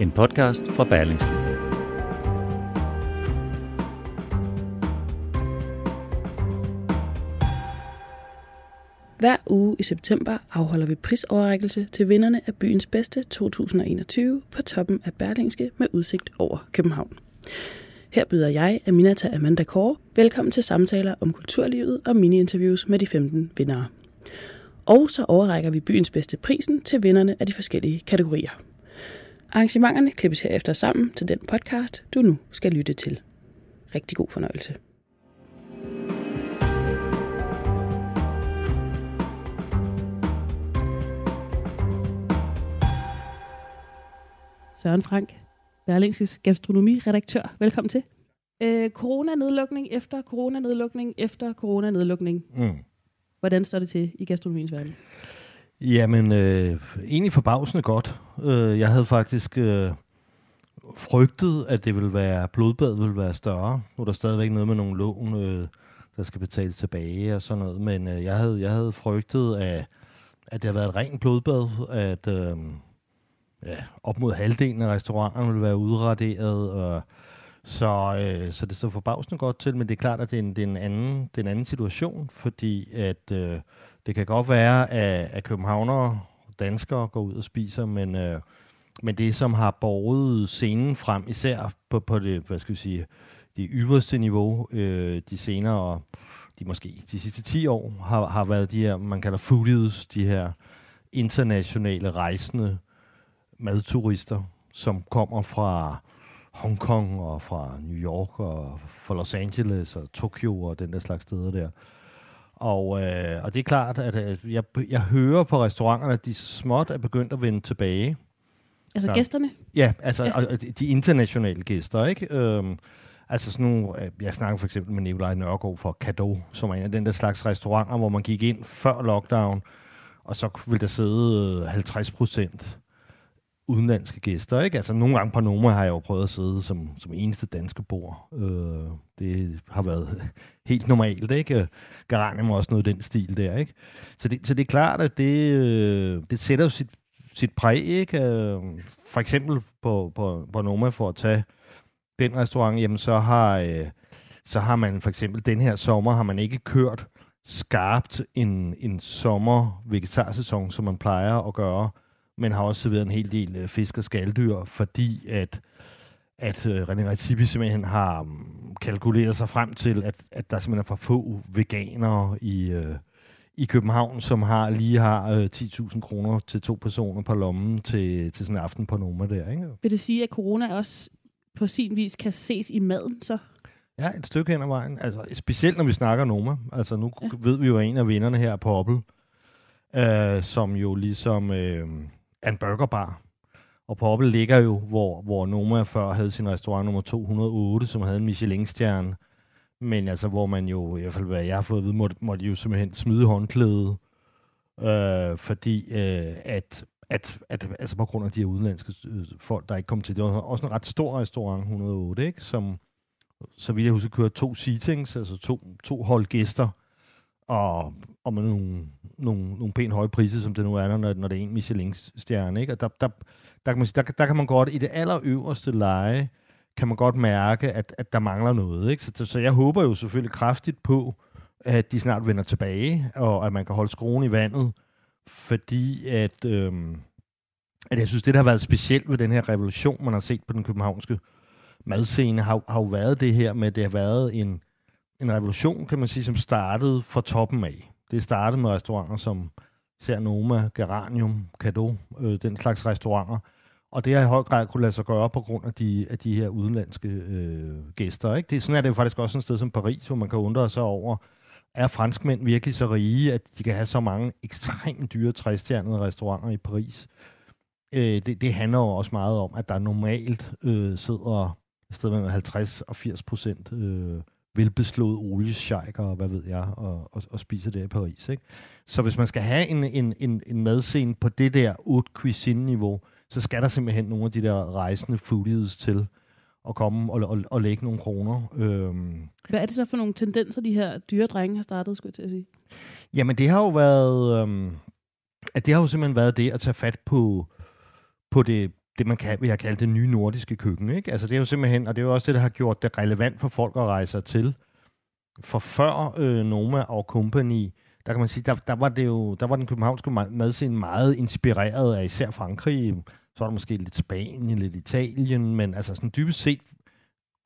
en podcast fra Berlingske. Hver uge i september afholder vi prisoverrækkelse til vinderne af Byens Bedste 2021 på toppen af Berlingske med udsigt over København. Her byder jeg, Aminata Amanda Kåre, velkommen til samtaler om kulturlivet og mini-interviews med de 15 vindere. Og så overrækker vi byens bedste prisen til vinderne af de forskellige kategorier. Arrangementerne klippes herefter sammen til den podcast, du nu skal lytte til. Rigtig god fornøjelse. Søren Frank, Berlingskes gastronomiredaktør. Velkommen til. Øh, corona-nedlukning efter corona-nedlukning efter corona-nedlukning. Mm. Hvordan står det til i gastronomiens verden? Jamen, øh, egentlig forbavsende godt. Øh, jeg havde faktisk øh, frygtet, at det ville være, blodbad ville være større. Nu er der stadigvæk noget med nogle lån, øh, der skal betales tilbage og sådan noget. Men øh, jeg, havde, jeg havde frygtet, at, at det har været et rent blodbad, at øh, ja, op mod halvdelen af restauranterne ville være udraderet, og så, øh, så det så forbavsende godt til, men det er klart, at det er en, det er en, anden, det er en anden situation, fordi at øh, det kan godt være, at, at københavnere danskere går ud og spiser, men, øh, men det, som har borget scenen frem, især på, på det, hvad skal vi sige, det yderste niveau, øh, de senere, de måske de sidste 10 år, har, har været de her, man kalder foodies, de her internationale rejsende madturister, som kommer fra Hongkong og fra New York og fra Los Angeles og Tokyo og den der slags steder der. Og, øh, og det er klart, at øh, jeg, jeg hører på restauranterne, at de småt er begyndt at vende tilbage. Altså Så- gæsterne? Ja, altså Ja. Og de- internationale gæster, ikke? Øhm, altså sådan nogle, øh, jeg snakker for eksempel med Nikolaj Nørgaard fra Kado, som er en af den der slags restauranter, hvor man gik ind før lockdown, og så ville der sidde øh, 50 procent udenlandske gæster, ikke? Altså nogle gange på Noma har jeg jo prøvet at sidde som, som eneste danske bord. Øh, det har været helt normalt, ikke? Garanium var også noget i den stil der, ikke? Så det, så det er klart, at det, øh, det sætter jo sit, sit præg, ikke? Øh, for eksempel på, på, på Noma, for at tage den restaurant, jamen så har, øh, så har man for eksempel den her sommer, har man ikke kørt skarpt en, en sommer vegetarsæson, som man plejer at gøre, men har også serveret en hel del øh, fisk og skalddyr, fordi at, at øh, René Retibi simpelthen har um, kalkuleret sig frem til, at, at der simpelthen er for få veganere i, øh, i København, som har lige har øh, 10.000 kroner til to personer på lommen til, til sådan en aften på Noma der, ikke? Vil det sige, at corona også på sin vis kan ses i maden, så? Ja, et stykke hen ad vejen. Altså, specielt når vi snakker Noma. Altså, nu Ja. ved vi jo, at en af vinderne her er Poppel, øh, som jo ligesom øh, en burgerbar. Og Poppel ligger jo, hvor, hvor Noma før havde sin restaurant nummer 208, som havde en Michelin-stjerne. Men altså, hvor man jo, i hvert fald hvad jeg har fået at vide, måtte, måtte jo simpelthen smide håndklædet, øh, fordi øh, at, at, at, altså på grund af de her udenlandske øh, folk, der ikke kom til. Det var også en ret stor restaurant, 108, ikke? Som, så vidt jeg husker, kørte to seatings, altså to, to hold gæster, og, og med nogle, nogle, nogle pænt høje priser, som det nu er, når, når det er en Michelin-stjerne. Ikke? Og der, der, der, kan man sige, der, der kan man godt, i det allerøverste leje, kan man godt mærke, at, at der mangler noget. Ikke? Så, så jeg håber jo selvfølgelig kraftigt på, at de snart vender tilbage, og at man kan holde skruen i vandet, fordi at, øhm, at jeg synes, det der har været specielt ved den her revolution, man har set på den københavnske madscene, har, har jo været det her med, at det har været en, en revolution, kan man sige, som startede fra toppen af. Det startede med restauranter som ser Noma, Geranium, Cadeau, øh, den slags restauranter. Og det har i høj grad kunne lade sig gøre på grund af de, af de her udenlandske øh, gæster. Ikke? Det, sådan er det jo faktisk også et sted som Paris, hvor man kan undre sig over, er franskmænd virkelig så rige, at de kan have så mange ekstremt dyre træstjernede restauranter i Paris? øh, det, det handler jo også meget om, at der normalt øh, sidder et sted mellem 50 og 80 procent øh, velbeslået oliesjejker og hvad ved jeg, og, og, og spiser det i Paris. Ikke? Så hvis man skal have en, en, en, en madscene på det der haute cuisine-niveau, så skal der simpelthen nogle af de der rejsende foodies til at komme og, og, og lægge nogle kroner. Øhm. Hvad er det så for nogle tendenser, de her dyre drenge har startet, skulle jeg til at sige? Jamen, det har jo været... Øhm, at det har jo simpelthen været det at tage fat på, på det, det, man kan, vil jeg kalde det nye nordiske køkken. Ikke? Altså, det er jo simpelthen, og det er jo også det, der har gjort det relevant for folk at rejse til. For før øh, Noma og Company, der kan man sige, der, der var det jo, der var den københavnske madscene meget inspireret af især Frankrig. Så var der måske lidt Spanien, lidt Italien, men altså sådan dybest set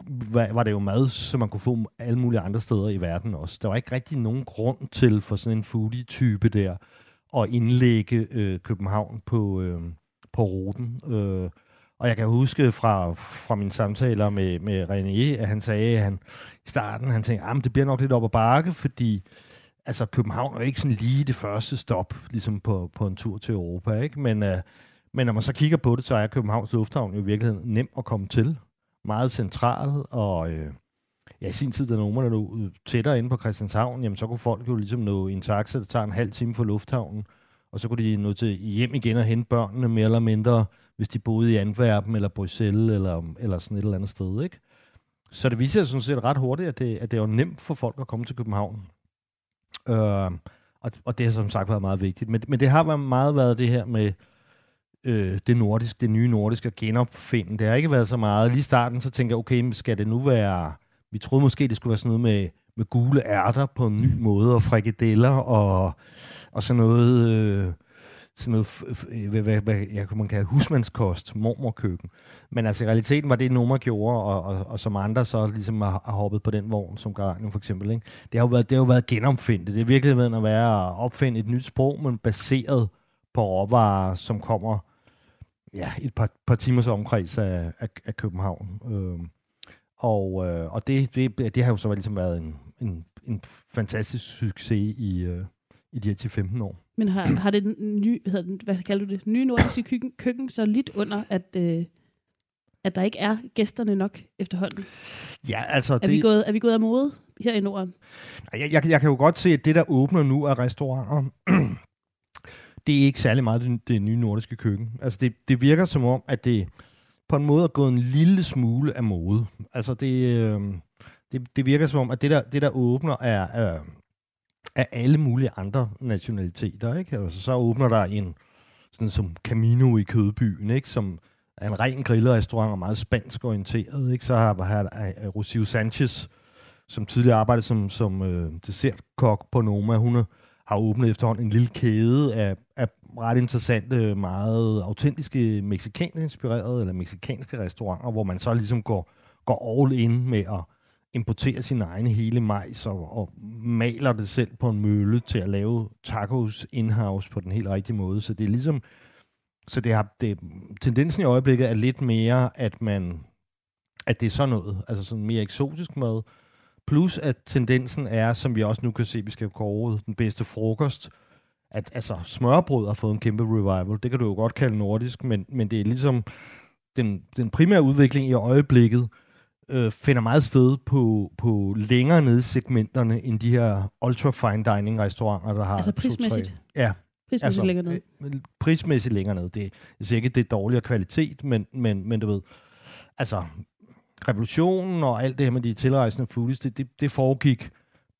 var, var det jo mad, som man kunne få alle mulige andre steder i verden også. Der var ikke rigtig nogen grund til for sådan en foodie-type der at indlægge øh, København på, øh, på ruten. Øh, og jeg kan huske fra, fra mine samtaler med, med René, at han sagde, at han i starten, han tænkte, ah, at det bliver nok lidt op ad bakke, fordi altså, København er ikke sådan lige det første stop, ligesom på, på en tur til Europa, ikke? Men, øh, men når man så kigger på det, så er Københavns Lufthavn jo i virkeligheden nem at komme til. Meget central, og øh, ja, i sin tid, da numrene lå tættere inde på Christianshavn, jamen så kunne folk jo ligesom nå i en taxa, der tager en halv time fra lufthavnen, og så kunne de nå til hjem igen og hente børnene mere eller mindre, hvis de boede i Antwerpen eller Bruxelles eller, eller sådan et eller andet sted, ikke? Så det viser sig sådan set ret hurtigt, at det, at det er jo nemt for folk at komme til København. Øh, og, og det har som sagt været meget vigtigt. Men, men det har været meget været det her med øh, det nordiske, det nye nordiske at genopfinde. Det har ikke været så meget. Lige i starten så tænker jeg, okay, skal det nu være... Vi troede måske, det skulle være sådan noget med, med gule ærter på en ny måde, og frikadeller, og, og sådan noget... Øh, sådan noget, hvad, hvad, hvad jeg kan man kalde husmandskost, mormorkøkken. Men altså i realiteten var det nummer gjorde, og, og, og som andre så ligesom har, har hoppet på den vogn, som Garanium for eksempel. Ikke? Det, har jo været, det har jo været genomfindet. Det er virkelig været at være at opfinde et nyt sprog, men baseret på råvarer, som kommer ja, et par, par timers omkreds af, af, af København. Øh, og øh, og det, det, det har jo så ligesom været en, en, en fantastisk succes i, øh, i de her 10-15 år. Men har, har det nye, hvad, hvad kalder du det, nye nordiske køkken, køkken så lidt under, at, øh, at der ikke er gæsterne nok efterhånden? Ja, altså... Er, det... vi, gået, er vi gået af mode her i Norden? Jeg, jeg, jeg kan jo godt se, at det, der åbner nu af restauranter, det er ikke særlig meget det, det nye nordiske køkken. Altså, det, det virker som om, at det på en måde er gået en lille smule af mode. Altså, det, øh, det, det virker som om, at det der, det der åbner er, er, af alle mulige andre nationaliteter. Ikke? Altså, så åbner der en sådan som Camino i Kødbyen, ikke? som er en ren grillerestaurant og meget spansk orienteret. Ikke? Så har her er Rocio Sanchez, som tidligere arbejdede som, som øh, dessertkok på Noma. Hun har åbnet efterhånden en lille kæde af, af ret interessante, meget autentiske mexikansk inspirerede eller meksikanske restauranter, hvor man så ligesom går, går all in med at importerer sin egen hele majs og, og maler det selv på en mølle til at lave tacos in-house på den helt rigtige måde. Så det er ligesom, så det har, det, tendensen i øjeblikket er lidt mere, at man, at det er sådan noget, altså sådan mere eksotisk mad, plus at tendensen er, som vi også nu kan se, vi skal kåre den bedste frokost, at altså smørbrød har fået en kæmpe revival. Det kan du jo godt kalde nordisk, men, men det er ligesom den, den primære udvikling i øjeblikket, øh, finder meget sted på, på længere nede segmenterne end de her ultra fine dining restauranter, der har Altså prismæssigt? To, ja. Prismæssigt altså, længere nede? Øh, prismæssigt længere nede. Det er sikkert ikke det er dårligere kvalitet, men, men, men du ved, altså revolutionen og alt det her med de tilrejsende foodies, det, det, det foregik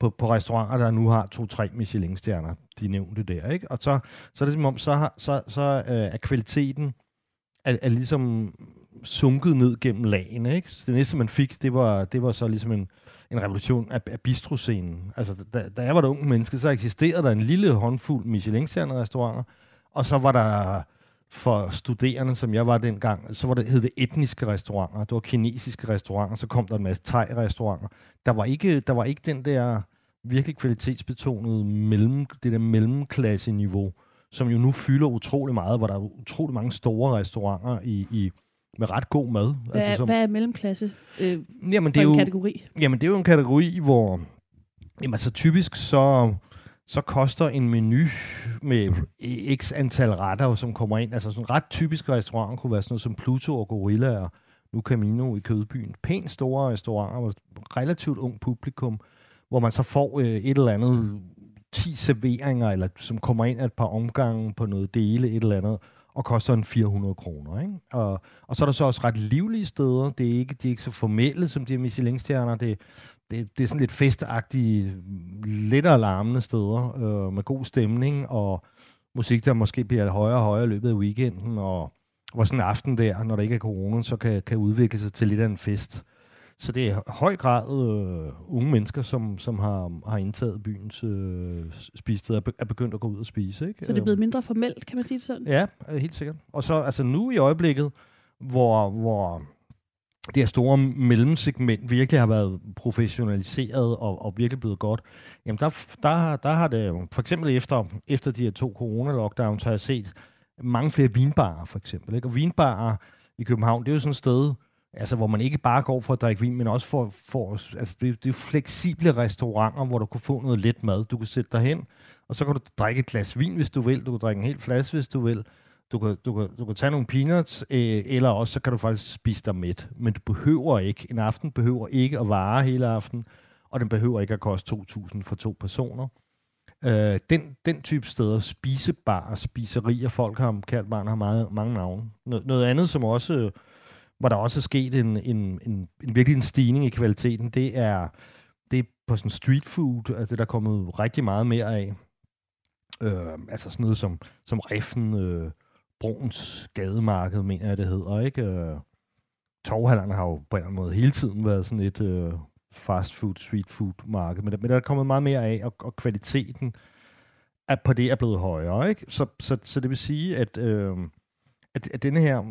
på, på restauranter, der nu har to-tre Michelin-stjerner, de nævnte der, ikke? Og så, så er det som om, så, har, så, så øh, er kvaliteten er, er ligesom sunket ned gennem lagene. Ikke? Så det næste, man fik, det var, det var så ligesom en, en revolution af, af bistroscenen. Altså, da, da jeg var et ung menneske, så eksisterede der en lille håndfuld Michelin-stjerne-restauranter, og så var der for studerende, som jeg var dengang, så var det, hed det etniske restauranter, det var kinesiske restauranter, så kom der en masse thai-restauranter. Der var ikke, der var ikke den der virkelig kvalitetsbetonede mellem, det der mellemklasse-niveau, som jo nu fylder utrolig meget, hvor der er utrolig mange store restauranter i, i med ret god mad. Hvad, altså, som, hvad er mellemklasse øh, jamen, det er en jo, kategori? Jamen, det er jo en kategori, hvor jamen, altså, typisk så, så koster en menu med x antal retter, som kommer ind, altså sådan en ret typisk restaurant kunne være sådan noget som Pluto og Gorilla og nu Camino i Kødbyen. Pænt store restauranter med relativt ung publikum, hvor man så får øh, et eller andet 10 serveringer, eller som kommer ind et par omgange på noget dele, et eller andet, og koster en 400 kroner. Ikke? Og, og så er der så også ret livlige steder. Det er ikke, de er ikke så formelle som de her Michelin-stjerner. Det, det, det er sådan lidt festagtige, lidt alarmende steder, øh, med god stemning, og musik, der måske bliver højere og højere i løbet af weekenden, og hvor sådan en aften der, når der ikke er corona, så kan, kan udvikle sig til lidt af en fest. Så det er i høj grad øh, unge mennesker, som, som har, har indtaget byens øh, spisested, er, er begyndt at gå ud og spise. Ikke? Så det er blevet mindre formelt, kan man sige det sådan? Ja, helt sikkert. Og så altså nu i øjeblikket, hvor, hvor det her store mellemsegment virkelig har været professionaliseret og, og virkelig blevet godt, jamen der, der, der har det for eksempel efter, efter de her to corona-lockdowns, har jeg set mange flere vinbarer for eksempel. Ikke? Og vinbarer i København, det er jo sådan et sted, altså, hvor man ikke bare går for at drikke vin, men også for, for altså, det, det er fleksible restauranter, hvor du kan få noget let mad. Du kan sætte dig hen, og så kan du drikke et glas vin, hvis du vil. Du kan drikke en hel flaske, hvis du vil. Du kan, du kan, du kan tage nogle peanuts, øh, eller også så kan du faktisk spise dig mæt. Men du behøver ikke, en aften behøver ikke at vare hele aften, og den behøver ikke at koste 2.000 for to personer. Øh, den, den type steder, spisebar, spiserier, folk har, kært barn har meget, mange navne. Noget, noget andet, som også, hvor der også er sket en, en, en, en virkelig en stigning i kvaliteten, det er, det er på sådan street food, altså det der er kommet rigtig meget mere af. Øh, altså sådan noget som, som Riffen, øh, Bruns gademarked, mener jeg, det hedder, ikke? Øh, Torvhallerne har jo på en eller anden måde hele tiden været sådan et øh, fast food, street food marked, men, men der er kommet meget mere af, og, og kvaliteten er på det er blevet højere, ikke? Så, så, så det vil sige, at, øh, at, at denne her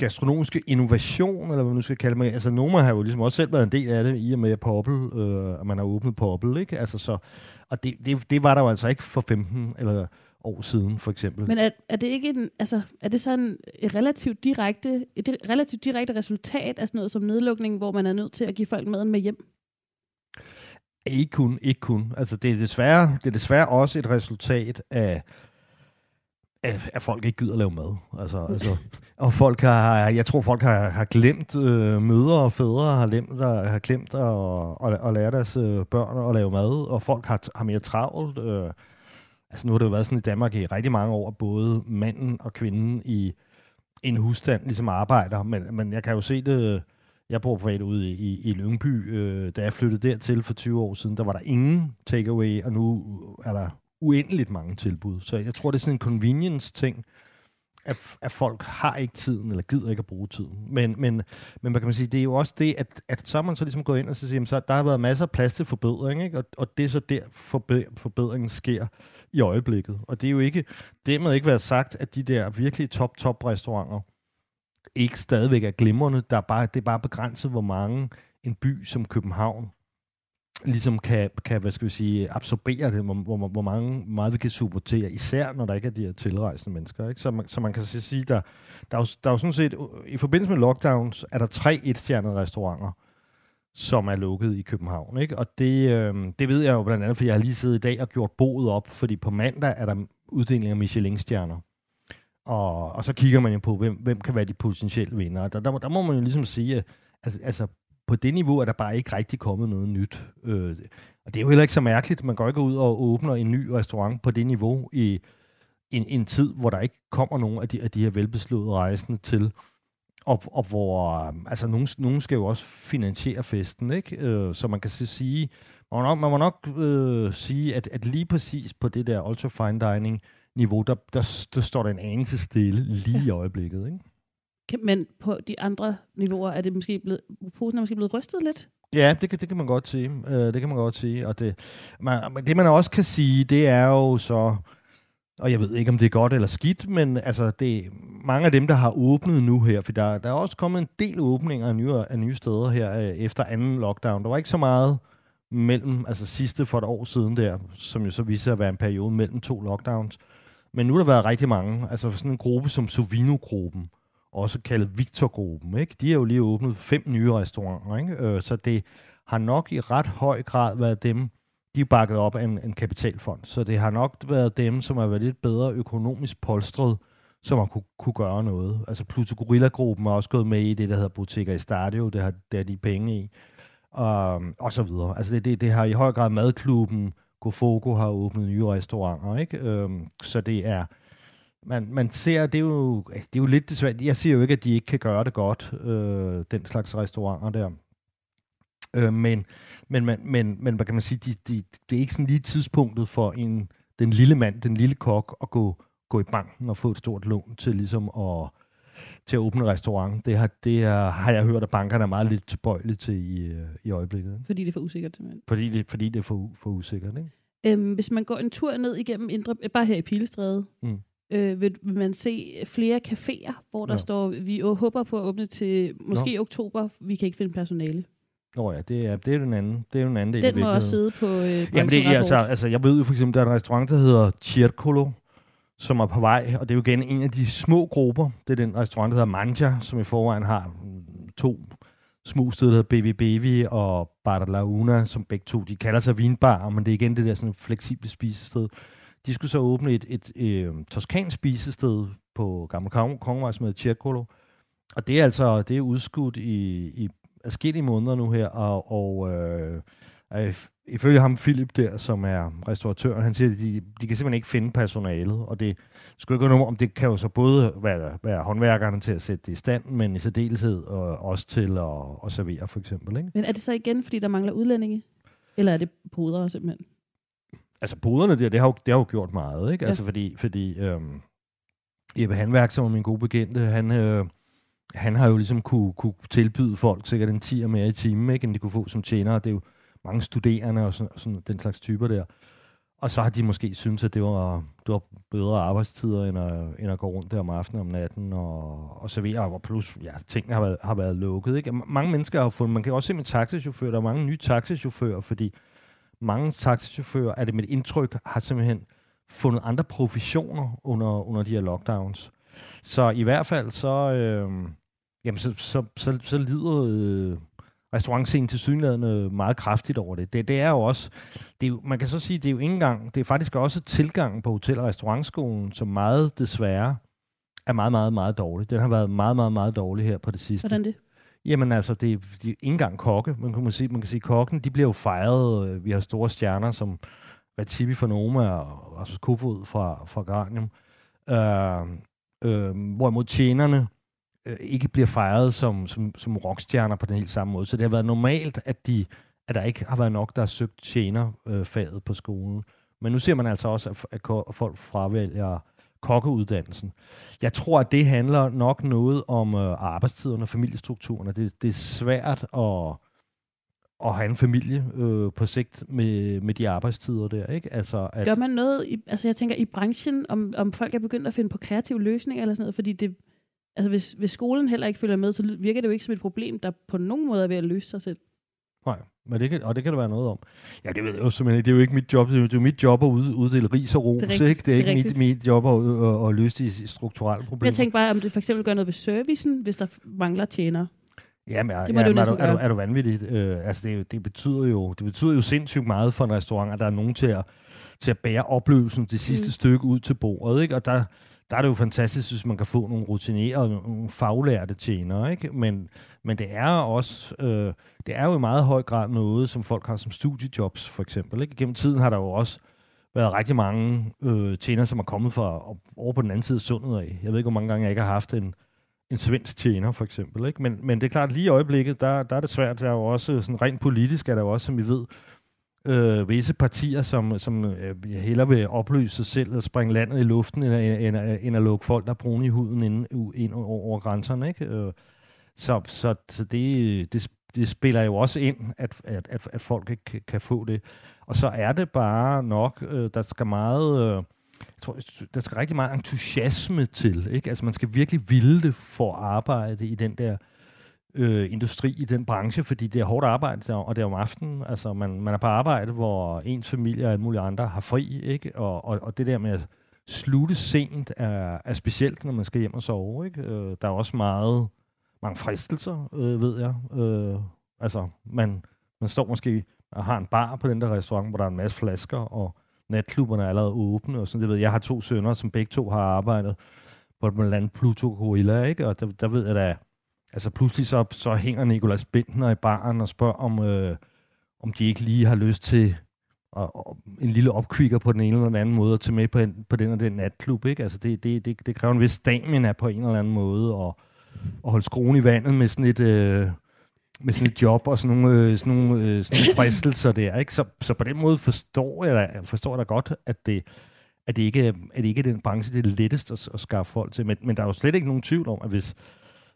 gastronomiske innovation, eller hvad man nu skal kalde det, altså Noma har jo ligesom også selv været en del af det, i og med Poppel, øh, at man har åbnet Poppel, ikke? Altså så, og det, det, det var der jo altså ikke for 15 eller år siden, for eksempel. Men er, er det ikke en, altså, er det sådan et relativt direkte, et relativt direkte resultat af sådan noget som nedlukning, hvor man er nødt til at give folk maden med hjem? Ikke kun, ikke kun. Altså, det er desværre, det er desværre også et resultat af, at, at folk ikke gider lave mad. Altså, altså, og folk har, jeg tror, folk har, har glemt øh, mødre og fædre har glemt, har glemt at, at, at lære deres øh, børn at lave mad, og folk har, har mere travlt. Øh, altså nu har det jo været sådan i Danmark i rigtig mange år, både manden og kvinden i en husstand ligesom arbejder, men, men jeg kan jo se det, jeg bor privat ude i, i, i Lyngby, øh, da jeg flyttede dertil for 20 år siden, der var der ingen takeaway, og nu er der uendeligt mange tilbud. Så jeg tror, det er sådan en convenience-ting, at, at folk har ikke tiden, eller gider ikke at bruge tiden. Men, men, men hvad kan man sige, det er jo også det, at, at så er man så ligesom gået ind og så siger, så der har været masser af plads til forbedring, ikke? Og, og det er så der, forbedringen sker i øjeblikket. Og det er jo ikke, det må ikke være sagt, at de der virkelig top-top restauranter ikke stadigvæk er glimrende. Der er bare, det er bare begrænset, hvor mange en by som København ligesom kan, kan hvad skal vi sige, absorbere det, hvor, hvor, hvor mange, meget vi kan supportere, især når der ikke er de her tilrejsende mennesker. Ikke? Så, man, så man kan sige, der, der, er jo, der er jo sådan set, i forbindelse med lockdowns, er der tre etstjernede restauranter, som er lukket i København. Ikke? Og det, øh, det ved jeg jo blandt andet, for jeg har lige siddet i dag og gjort boet op, fordi på mandag er der uddeling af Michelin-stjerner. Og, og så kigger man jo på, hvem, hvem kan være de potentielle vinder. Der, der, der må man jo ligesom sige, at altså, på det niveau er der bare ikke rigtig kommet noget nyt. Øh, og det er jo heller ikke så mærkeligt. Man går ikke ud og åbner en ny restaurant på det niveau i en, en tid, hvor der ikke kommer nogen af de, af de her velbeslåede rejsende til og, og hvor, altså, nogen, nogen skal jo også finansiere festen, ikke? Øh, så man kan så sige, man må nok, man må nok øh, sige, at, at lige præcis på det der ultra fine dining niveau, der, der, der står der en anelse stille lige i øjeblikket, ikke? Men på de andre niveauer er det måske blevet, posen er måske blevet rystet lidt? Ja, det kan, det kan man godt sige. Uh, det kan man godt sige. Og det, man, det man også kan sige, det er jo så, og jeg ved ikke, om det er godt eller skidt, men altså, det, mange af dem, der har åbnet nu her, for der, der er også kommet en del åbninger af nye, af nye steder her øh, efter anden lockdown. Der var ikke så meget mellem, altså sidste for et år siden der, som jo så viste at være en periode mellem to lockdowns. Men nu har der været rigtig mange, altså sådan en gruppe som Sovino-gruppen, også kaldet Victor-gruppen, ikke? de har jo lige åbnet fem nye restauranter, ikke? Øh, så det har nok i ret høj grad været dem, de er bakket op af en, en kapitalfond. Så det har nok været dem, som har været lidt bedre økonomisk polstret, som har kunne, kunne gøre noget. Altså Pluto Gorilla-gruppen er også gået med i det, der hedder Boutikker i Stadio, det har, det har de penge i, og, og så videre. Altså det, det, det har i høj grad madklubben, Gofogo har åbnet nye restauranter, ikke? Øhm, så det er, man, man ser, det er, jo, det er jo lidt desværre, jeg siger jo ikke, at de ikke kan gøre det godt, øh, den slags restauranter der. Øh, men, men, men, men, men, hvad kan man sige, de, de, det er ikke sådan lige tidspunktet for en, den lille mand, den lille kok, at gå, gå i banken og få et stort lån til ligesom at, til at åbne restaurant. Det har, det er, har jeg hørt, at bankerne er meget lidt tilbøjelige til i, øh, i øjeblikket. Ikke? Fordi det er for usikkert simpelthen. Fordi det, fordi det er for, for usikkert, ikke? Øhm, hvis man går en tur ned igennem Indre, bare her i Pilestræde, mm. Øh, vil, man se flere caféer, hvor der ja. står, vi håber på at åbne til måske Nå. oktober, vi kan ikke finde personale. Nå ja, det er, det er den anden. Det er den anden del Den må også sidde på øh, Jamen det er, altså, altså, jeg ved jo for eksempel, der er en restaurant, der hedder Circolo, som er på vej, og det er jo igen en af de små grupper. Det er den restaurant, der hedder Manja, som i forvejen har to små steder, der hedder Baby Baby og Barlauna, som begge to, de kalder sig vinbar, men det er igen det der sådan fleksible spisested. De skulle så åbne et, et, et øh, toskansk spisested på Gamle Kongevej, som hedder Circolo. Og det er altså det er udskudt i, i adskillige måneder nu her, og, og øh, ifølge ham Philip der, som er restauratøren, han siger, at de, de kan simpelthen ikke finde personalet, og det skulle ikke noget om, det kan jo så både være, være håndværkerne til at sætte det i stand, men i særdeleshed og også til at, at servere for eksempel. Ikke? Men er det så igen, fordi der mangler udlændinge? Eller er det podere simpelthen? Altså poderne der, det har jo, det har jo gjort meget, ikke? Ja. Altså fordi, fordi øhm, Jeppe Handværk, som er min gode bekendte, han, øh, han har jo ligesom kunne, kunne tilbyde folk sikkert en 10 mere i timen, ikke, end de kunne få som tjenere. Det er jo mange studerende og sådan, sådan den slags typer der. Og så har de måske syntes, at det var, det var bedre arbejdstider, end at, end at gå rundt der om aftenen om natten og, og servere. Og plus, ja, tingene har været, har været lukket. Ikke? Mange mennesker har fundet, man kan også se med taxichauffører, der er mange nye taxichauffører, fordi mange taxichauffører, er det mit indtryk, har simpelthen fundet andre professioner under, under de her lockdowns. Så i hvert fald så, øh, jamen så, så, så, så lider øh, restaurantscenen til synligheden meget kraftigt over det. det. Det er jo også, det er jo, man kan så sige, det er jo ikke engang, det er faktisk også tilgangen på hotel- og restaurantskolen, som meget desværre er meget, meget, meget dårlig. Den har været meget, meget, meget dårlig her på det sidste. Hvordan det? Jamen altså, det er, de er ikke engang kokke. Man kan, sige, man kan sige, kokken, de bliver jo fejret. Øh, vi har store stjerner som Retibi fra Noma og Rasmus Kofod fra, fra Granium. Øh, øh, hvorimod tjenerne, øh, ikke bliver fejret som, som, som rockstjerner på den helt samme måde. Så det har været normalt, at, de, at der ikke har været nok, der har søgt tjenerfaget øh, på skolen. Men nu ser man altså også, at, at folk fravælger kokkeuddannelsen. Jeg tror, at det handler nok noget om øh, arbejdstiderne og familiestrukturerne. Det, det er svært at, at have en familie øh, på sigt med, med de arbejdstider der, ikke? Altså, at Gør man noget, i, altså jeg tænker i branchen, om, om folk er begyndt at finde på kreative løsninger eller sådan noget, fordi det, altså hvis, hvis skolen heller ikke følger med, så virker det jo ikke som et problem, der på nogen måde er ved at løse sig selv. Nej, men det kan, og det kan der være noget om. Ja, det ved jeg jo simpelthen Det er jo ikke mit job. Det er jo, mit job at uddele ris og ros, det er ikke? Det er ikke det er mit, mit job at, at, at løse de strukturelle problemer. Jeg tænker bare, om det for eksempel gør noget ved servicen, hvis der mangler tjenere. Ja, men, det ja, er, du, er, du, er du vanvittigt? Øh, altså, det, det, betyder jo, det betyder jo sindssygt meget for en restaurant, at der er nogen til at, til at bære opløvelsen det sidste mm. stykke ud til bordet. Ikke? Og der, der er det jo fantastisk, hvis man kan få nogle rutinerede, nogle faglærte tjenere, ikke? Men, men det er også, øh, det er jo i meget høj grad noget, som folk har som studiejobs, for eksempel. Ikke? Gennem tiden har der jo også været rigtig mange øh, tjenere, som er kommet fra over på den anden side af sundet af. Jeg ved ikke, hvor mange gange jeg ikke har haft en, en svensk tjener, for eksempel. Ikke? Men, men det er klart, lige i øjeblikket, der, der er det svært. Der er jo også, sådan rent politisk er der jo også, som vi ved, øh, visse partier, som, som øh, hellere vil opløse sig selv og springe landet i luften, end, end, end, end at lukke folk, der er brune i huden ind, ind over grænserne. Ikke? Øh, så så, så det, det, det spiller jo også ind, at, at, at, at folk ikke kan, kan få det. Og så er det bare nok, øh, der skal meget... Øh, jeg tror, der skal rigtig meget entusiasme til. Ikke? Altså man skal virkelig ville det for at arbejde i den der øh, øh, industri, i den branche, fordi det er hårdt arbejde, der, og det er om aftenen. Altså man, man er på arbejde, hvor ens familie og alle mulige andre har fri, ikke? Og, og, og det der med at slutte sent er, er specielt, når man skal hjem og sove. Ikke? Øh, der er også meget, mange fristelser, øh, ved jeg. Øh, altså man, man står måske og har en bar på den der restaurant, hvor der er en masse flasker, og natklubberne er allerede åbne, og sådan det ved jeg. Jeg har to sønner, som begge to har arbejdet på et eller andet Pluto Gorilla, ikke? Og der, der ved jeg da, altså pludselig så, så hænger Nikolas Bentner i baren og spørger, om, øh, om de ikke lige har lyst til og, og en lille opkvikker på den ene eller den anden måde at tage med på, en, på den og den natklub. Ikke? Altså det, det, det, det kræver en vis stamina på en eller anden måde, og, og holde skruen i vandet med sådan et, øh, med sådan et job og sådan nogle, øh, sådan nogle, øh, sådan nogle fristelser der. Ikke? Så, så på den måde forstår jeg da, forstår jeg da godt, at det, at det ikke, at det ikke er den branche, det er lettest at, at skaffe folk til. Men, men der er jo slet ikke nogen tvivl om, at hvis,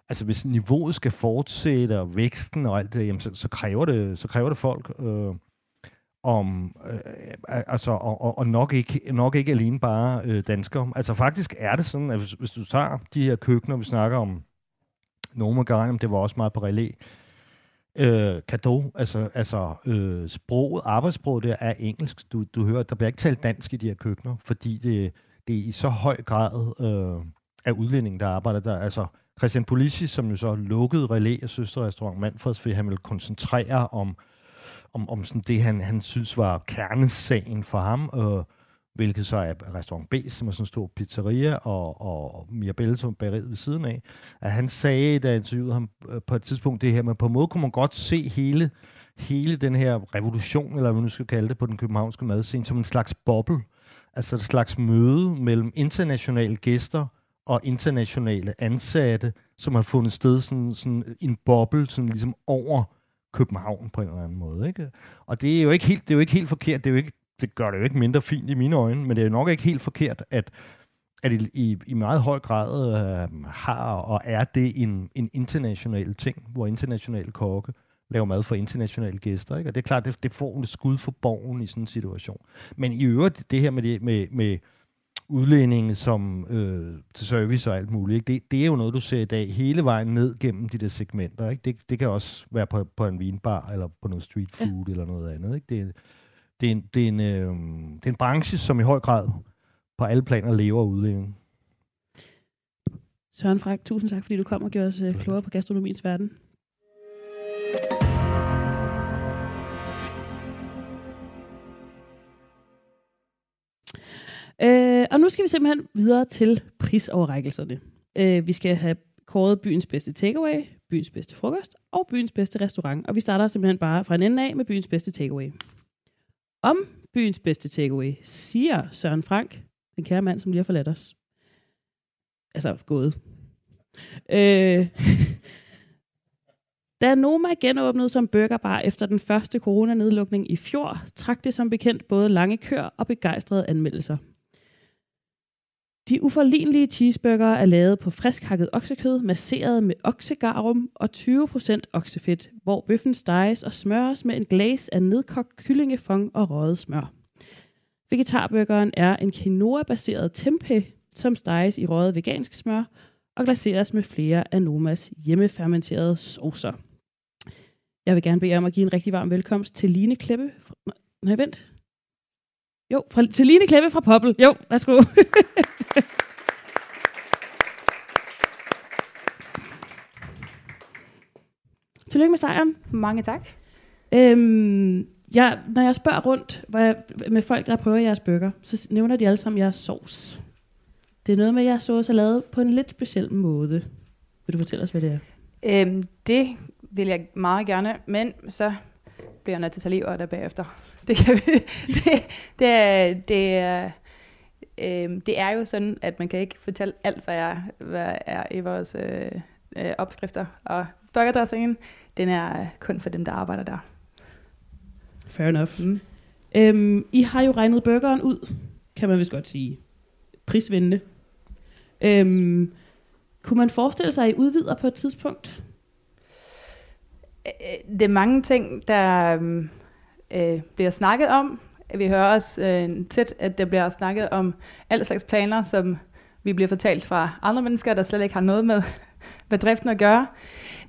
altså hvis niveauet skal fortsætte, og væksten og alt det, jamen så, så, kræver, det, så kræver det folk. Øh, om, øh, altså, og, og, og nok, ikke, nok ikke alene bare øh, danskere. Altså faktisk er det sådan, at hvis, hvis du tager de her køkkener, vi snakker om, Noma Garanium, det var også meget på relæ, øh, kado, altså, altså øh, sproget, arbejdssproget der er engelsk. Du, du hører, der bliver ikke talt dansk i de her køkkener, fordi det, det er i så høj grad øh, af udlændinge, der arbejder der. Altså Christian Polici, som jo så lukkede relæ af søsterrestaurant Manfreds, fordi han ville koncentrere om om, om sådan det, han, han synes var kernesagen for ham, øh, hvilket så er Restaurant B, som er sådan en stor pizzeria, og, og Mirabelle, som er ved siden af, at han sagde, da jeg interviewede ham øh, på et tidspunkt, det her, men på en måde kunne man godt se hele, hele den her revolution, eller hvad man nu skal kalde det, på den københavnske madscene, som en slags boble, altså et slags møde mellem internationale gæster og internationale ansatte, som har fundet sted sådan, sådan en boble, sådan ligesom over København på en eller anden måde. Ikke? Og det er jo ikke helt, det er jo ikke helt forkert. Det, er jo ikke, det gør det jo ikke mindre fint i mine øjne, men det er jo nok ikke helt forkert, at, at i, i, i meget høj grad øh, har og er det en, en international ting, hvor internationale kokke laver mad for internationale gæster. Ikke? Og det er klart, det, det får en skud for borgen i sådan en situation. Men i øvrigt, det her med, det, med, med udlændinge som øh, til service og alt muligt. Ikke? Det, det er jo noget, du ser i dag hele vejen ned gennem de der segmenter. Ikke? Det, det kan også være på, på en vinbar, eller på noget street food, ja. eller noget andet. Ikke? Det, det, er en, det, er en, øh, det er en branche, som i høj grad på alle planer lever af udlændinge. Søren Fræk, tusind tak, fordi du kom og gjorde os øh, klogere på gastronomiens verden. Og nu skal vi simpelthen videre til prisoverrækkelserne. Øh, vi skal have kåret byens bedste takeaway, byens bedste frokost og byens bedste restaurant. Og vi starter simpelthen bare fra en ende af med byens bedste takeaway. Om byens bedste takeaway siger Søren Frank, den kære mand, som lige har forladt os. Altså, gået. Øh, da Noma genåbnede som burgerbar efter den første coronanedlukning i fjor, trak det som bekendt både lange køer og begejstrede anmeldelser. De uforlignelige cheeseburger er lavet på friskhakket oksekød, masseret med oksegarum og 20% oksefedt, hvor bøffen steges og smøres med en glaze af nedkogt kyllingefong og røget smør. Vegetarburgeren er en quinoa-baseret tempeh, som steges i røget vegansk smør og glaseres med flere af Nomas hjemmefermenterede saucer. Jeg vil gerne bede jer om at give en rigtig varm velkomst til Line Kleppe. Nej, vent. Jo, fra, til Line Kleppe fra Poppel. Jo, værsgo. Tillykke med sejren. Mange tak. Øhm, jeg, når jeg spørger rundt hvor jeg, med folk, der prøver jeres bøger, så nævner de alle sammen jeres sovs. Det er noget med, at jeres sovs er lavet på en lidt speciel måde. Vil du fortælle os, hvad det er? Øhm, det vil jeg meget gerne, men så bliver jeg nødt til at tage der bagefter. Det, kan vi, det, det, er, det, er, øh, det er jo sådan, at man kan ikke fortælle alt, hvad, jeg, hvad er i vores øh, øh, opskrifter. Og burgerdressingen, den er kun for dem, der arbejder der. Fair enough. Mm. Øhm, I har jo regnet burgeren ud, kan man vist godt sige. Prisvindende. Øhm, kunne man forestille sig, at I udvider på et tidspunkt? Øh, det er mange ting, der øh, bliver snakket om. Vi hører også øh, tit, at der bliver snakket om alle slags planer, som vi bliver fortalt fra andre mennesker, der slet ikke har noget med, med driften at gøre.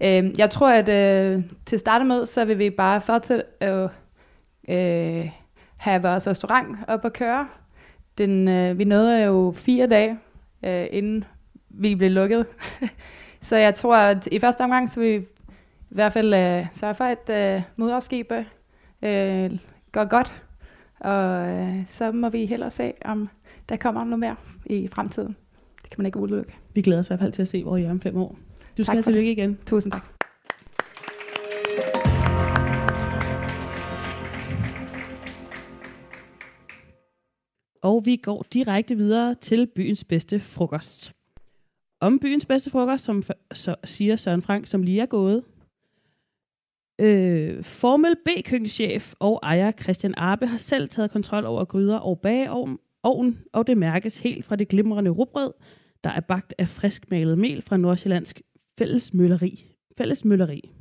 Øh, jeg tror, at øh, til at starte med, så vil vi bare fortsætte at øh, have vores restaurant op at køre. Den, øh, vi nåede jo fire dage, øh, inden vi blev lukket. så jeg tror, at i første omgang, så vil vi i hvert fald øh, sørge for et øh, moderskibet øh, går godt. Og øh, så må vi hellere se, om der kommer noget mere i fremtiden. Det kan man ikke udelukke. Vi glæder os i hvert fald til at se, hvor I er om fem år. Du skal Tak have tillykke igen. Tusind tak. Og vi går direkte videre til byens bedste frokost. Om byens bedste frokost, som så siger Søren Frank, som lige er gået. Øh, Formel B-køkkenchef og ejer Christian Arbe har selv taget kontrol over gryder og bageovn, ovn, og det mærkes helt fra det glimrende rugbrød, der er bagt af friskmalet mel fra Nordsjællandsk fællesmølleri. fællesmølleri.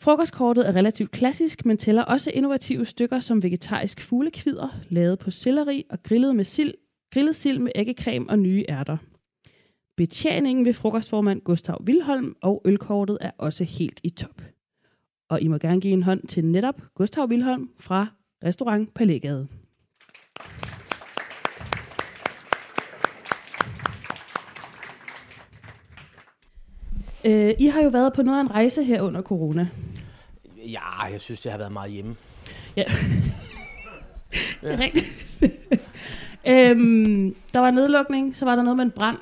Frokostkortet er relativt klassisk, men tæller også innovative stykker som vegetarisk fuglekvider, lavet på selleri og grillet med sild, grillet sild med æggecreme og nye ærter. Betjeningen ved frokostformand Gustav Vilholm og ølkortet er også helt i top. Og I må gerne give en hånd til netop Gustav Vilholm fra Restaurant Palægade. Øh, I har jo været på noget af en rejse her under corona. Ja, jeg synes, det har været meget hjemme. Ja. Er rigtigt. øhm, der var nedlukning, så var der noget med en brand.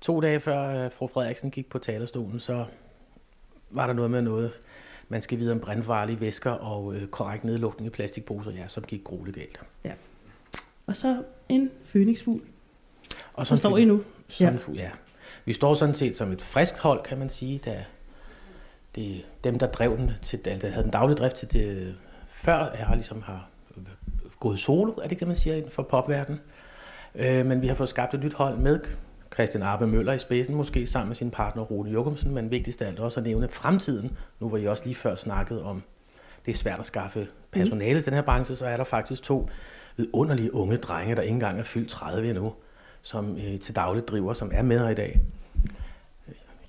To dage før øh, fru Frederiksen gik på talerstolen, så var der noget med noget, man skal vide om brandfarlige væsker og øh, korrekt nedlukning i plastikposer, ja, som gik grueligt galt. Og så en fønixfugl. Og Så står I nu. Sådan, ja. ja. Vi står sådan set som et frisk hold, kan man sige, da det, dem, der drev den, til, der havde den daglige drift til det, øh, før, jeg ligesom har øh, gået solo, er det kan man sige, inden for popverdenen. Øh, men vi har fået skabt et nyt hold med Christian Arbe Møller i spidsen, måske sammen med sin partner Rune Jokumsen, men vigtigst af alt også at nævne fremtiden. Nu var I også lige før snakket om, det er svært at skaffe personale i den her branche, så er der faktisk to vidunderlige unge drenge, der ikke engang er fyldt 30 endnu, som øh, til dagligt driver, som er med her i dag.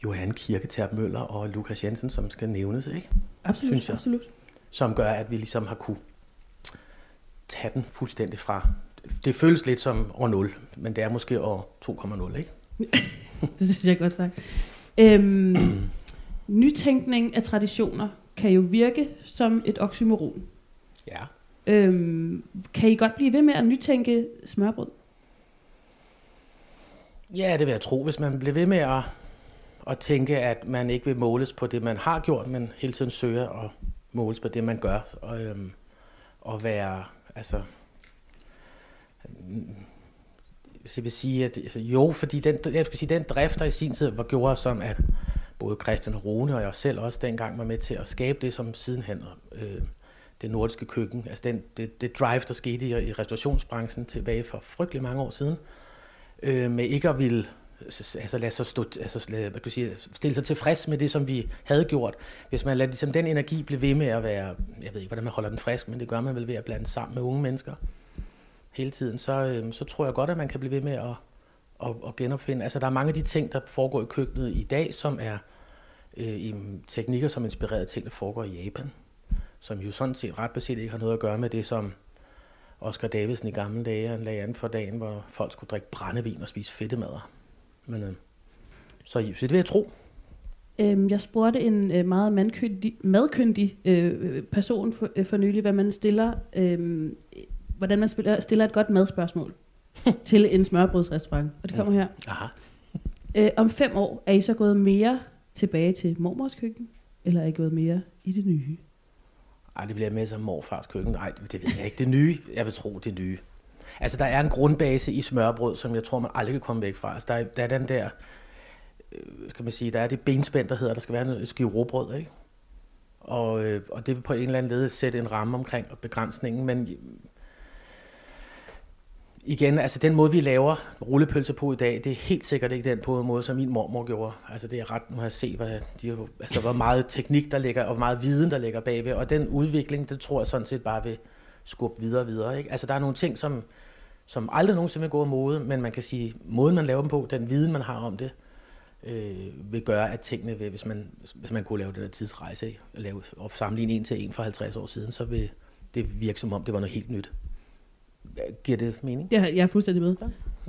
Johan Kirketerp Møller og Lukas Jensen, som skal nævnes, ikke? Absolut, Synes jeg. absolut. som gør, at vi ligesom har kunne tage den fuldstændig fra. Det føles lidt som år 0, men det er måske år 2,0, ikke? Det synes jeg godt sagt. Øhm, nytænkning af traditioner kan jo virke som et oxymoron. Ja. Øhm, kan I godt blive ved med at nytænke smørbrød? Ja, det vil jeg tro, hvis man bliver ved med at, at tænke, at man ikke vil måles på det, man har gjort, men hele tiden søger at måles på det, man gør, og, øhm, og være, altså, øhm, så jeg vil sige, at altså, jo, fordi den, jeg skal sige, den drift, der i sin tid var gjorde, som at både Christian Rune og jeg selv også dengang var med til at skabe det, som sidenhen øh, det nordiske køkken, altså den, det, det drive, der skete i, i restaurationsbranchen tilbage for frygtelig mange år siden, øh, øh, med ikke at ville altså lade sig stå, altså lad, hvad kan sige, stille sig tilfreds med det, som vi havde gjort. Hvis man lader ligesom, den energi blive ved med at være, jeg ved ikke, hvordan man holder den frisk, men det gør man vel ved at blande sammen med unge mennesker hele tiden, så, øh, så tror jeg godt, at man kan blive ved med at, at, at genopfinde. Altså, der er mange af de ting, der foregår i køkkenet i dag, som er øh, i teknikker, som inspirerede ting, der foregår i Japan, som jo sådan set ret beset ikke har noget at gøre med det, som Oscar Davidsen i gamle dage han lagde an for dagen, hvor folk skulle drikke brændevin og spise fedtemader. Men, øh, så, så det vil jeg tro. Øhm, jeg spurgte en øh, meget mandkyndig, madkyndig øh, person for, øh, for nylig, hvad man stiller, øh, hvordan man spiller, stiller et godt madspørgsmål til en smørbrødsrestaurant. Og det kommer her. Aha. Øh, om fem år, er I så gået mere tilbage til mormors køkken, eller er I gået mere i det nye? Ej, det bliver med som morfars køkken. Nej, det ved jeg ikke. Det nye, jeg vil tro, det nye. Altså, der er en grundbase i smørbrød, som jeg tror, man aldrig kan komme væk fra. Altså, der er, der er den der, øh, skal man sige, der er det benspænd, der hedder, der skal være noget skive råbrød, ikke? Og, øh, og det vil på en eller anden led sætte en ramme omkring begrænsningen, men igen, altså den måde, vi laver rullepølser på i dag, det er helt sikkert ikke den på måde, som min mormor gjorde. Altså det er ret, nu har jeg set, hvad de, altså, hvor meget teknik der ligger, og hvor meget viden der ligger bagved, og den udvikling, det tror jeg sådan set bare vil skubbe videre og videre. Ikke? Altså der er nogle ting, som, som aldrig nogensinde vil gå af mode, men man kan sige, måden man laver dem på, den viden man har om det, øh, vil gøre, at tingene vil, hvis man, hvis man kunne lave den der tidsrejse, og, lave, og sammenligne en til en for 50 år siden, så vil det virke som om, det var noget helt nyt. Giver det mening? Ja, jeg er fuldstændig med.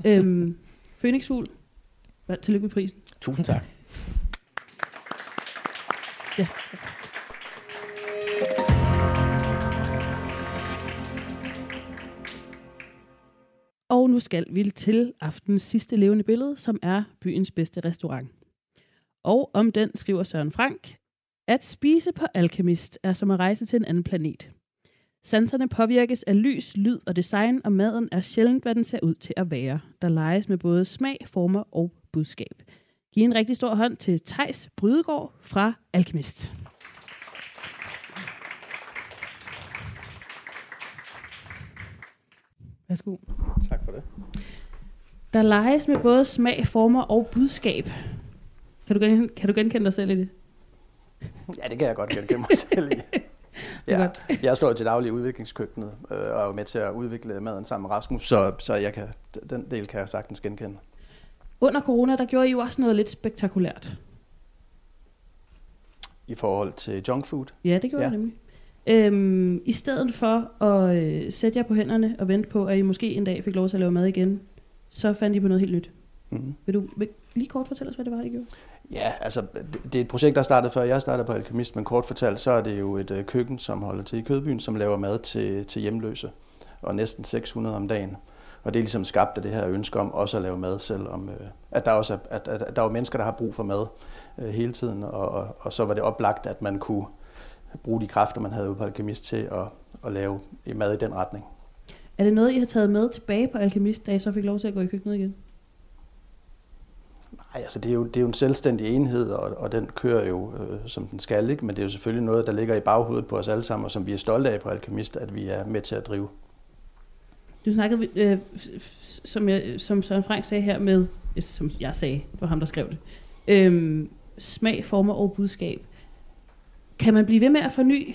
Ja. Øhm, Phoenix Hul, tillykke med prisen. Tusind tak. Ja. Og nu skal vi til aftens sidste levende billede, som er byens bedste restaurant. Og om den skriver Søren Frank, at spise på Alchemist er som at rejse til en anden planet. Sanserne påvirkes af lys, lyd og design, og maden er sjældent, hvad den ser ud til at være. Der leges med både smag, former og budskab. Giv en rigtig stor hånd til Tejs Brydegård fra Alchemist. Værsgo. Tak for det. Der leges med både smag, former og budskab. Kan du, gen- kan du genkende dig selv i det? Ja, det kan jeg godt genkende mig selv i. Ja, jeg står til daglig i udviklingskøkkenet øh, og er med til at udvikle maden sammen med Rasmus, så, så jeg kan, den del kan jeg sagtens genkende. Under corona, der gjorde I jo også noget lidt spektakulært. I forhold til junk food. Ja, det gjorde Ja. jeg nemlig. Øhm, I stedet for at øh, sætte jer på hænderne og vente på, at I måske en dag fik lov til at lave mad igen, så fandt I på noget helt nyt. Mm-hmm. Vil du vil lige kort fortælle os, hvad det var, I gjorde? Ja, altså det, er et projekt, der startede før jeg startede på Alkemist, men kort fortalt, så er det jo et øh, køkken, som holder til i Kødbyen, som laver mad til, til hjemløse, og næsten 600 om dagen. Og det er ligesom skabt af det her ønske om også at lave mad, selvom øh, at der også er, at, at, at der er mennesker, der har brug for mad øh, hele tiden, og, og, og så var det oplagt, at man kunne bruge de kræfter, man havde ude på Alkemist til at, at lave mad i den retning. Er det noget, I har taget med tilbage på Alkemist, da I så fik lov til at gå i køkkenet igen? Nej, altså det er jo, det er jo en selvstændig enhed, og, og den kører jo, øh, som den skal, ikke? men det er jo selvfølgelig noget, der ligger i baghovedet på os alle sammen, og som vi er stolte af på Alkemist, at vi er med til at drive. Du snakkede, øh, som, jeg, som Søren Frank sagde her med, øh, som jeg sagde, det var ham, der skrev det, øhm, smag, former og budskab. Kan man blive ved med at forny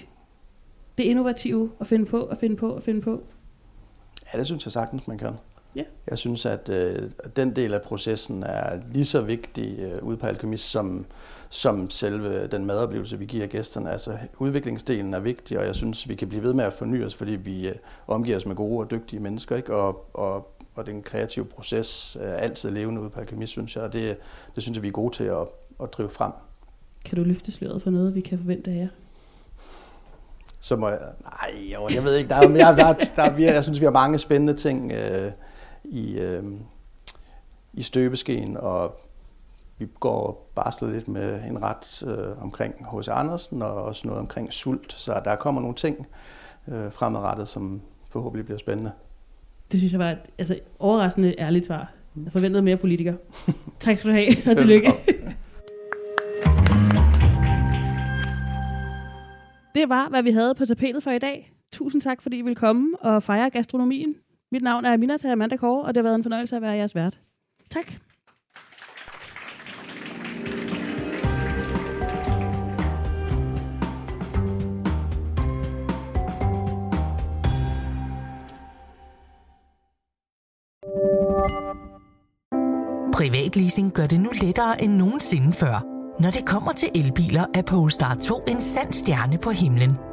det innovative og finde på og finde på og finde på? Ja, det synes jeg sagtens, man kan. Ja. Jeg synes, at øh, den del af processen er lige så vigtig øh, ude på Alkemist, som, som selve den madoplevelse, vi giver gæsterne. Altså udviklingsdelen er vigtig, og jeg synes, vi kan blive ved med at forny os, fordi vi øh, omgiver os med gode og dygtige mennesker, ikke? Og, og, og den kreative proces er altid levende ude på Alkemist, synes jeg, og det, det synes jeg, vi er gode til at, at drive frem. Kan du løfte sløret for noget, vi kan forvente af jer? Så må jeg... Nej, jo, jeg ved ikke. Der er, mere, der, der er, vi- jeg synes, vi har mange spændende ting øh, i, øh, i støbeskeen, og vi går og barsler lidt med en ret øh, omkring H.C. Andersen, og også noget omkring sult. Så der kommer nogle ting øh, fremadrettet, som forhåbentlig bliver spændende. Det synes jeg var et altså, overraskende ærligt svar. Jeg forventede mere politiker. tak skal du have, og tillykke. Det var, hvad vi havde på tapetet for i dag. Tusind tak, fordi I ville komme og fejre gastronomien. Mit navn er Aminata Amanda Kåre, og det har været en fornøjelse at være jeres vært. Tak. Privatleasing gør det nu lettere end nogensinde før. Når det kommer til elbiler, er Polestar 2 en sand stjerne på himlen.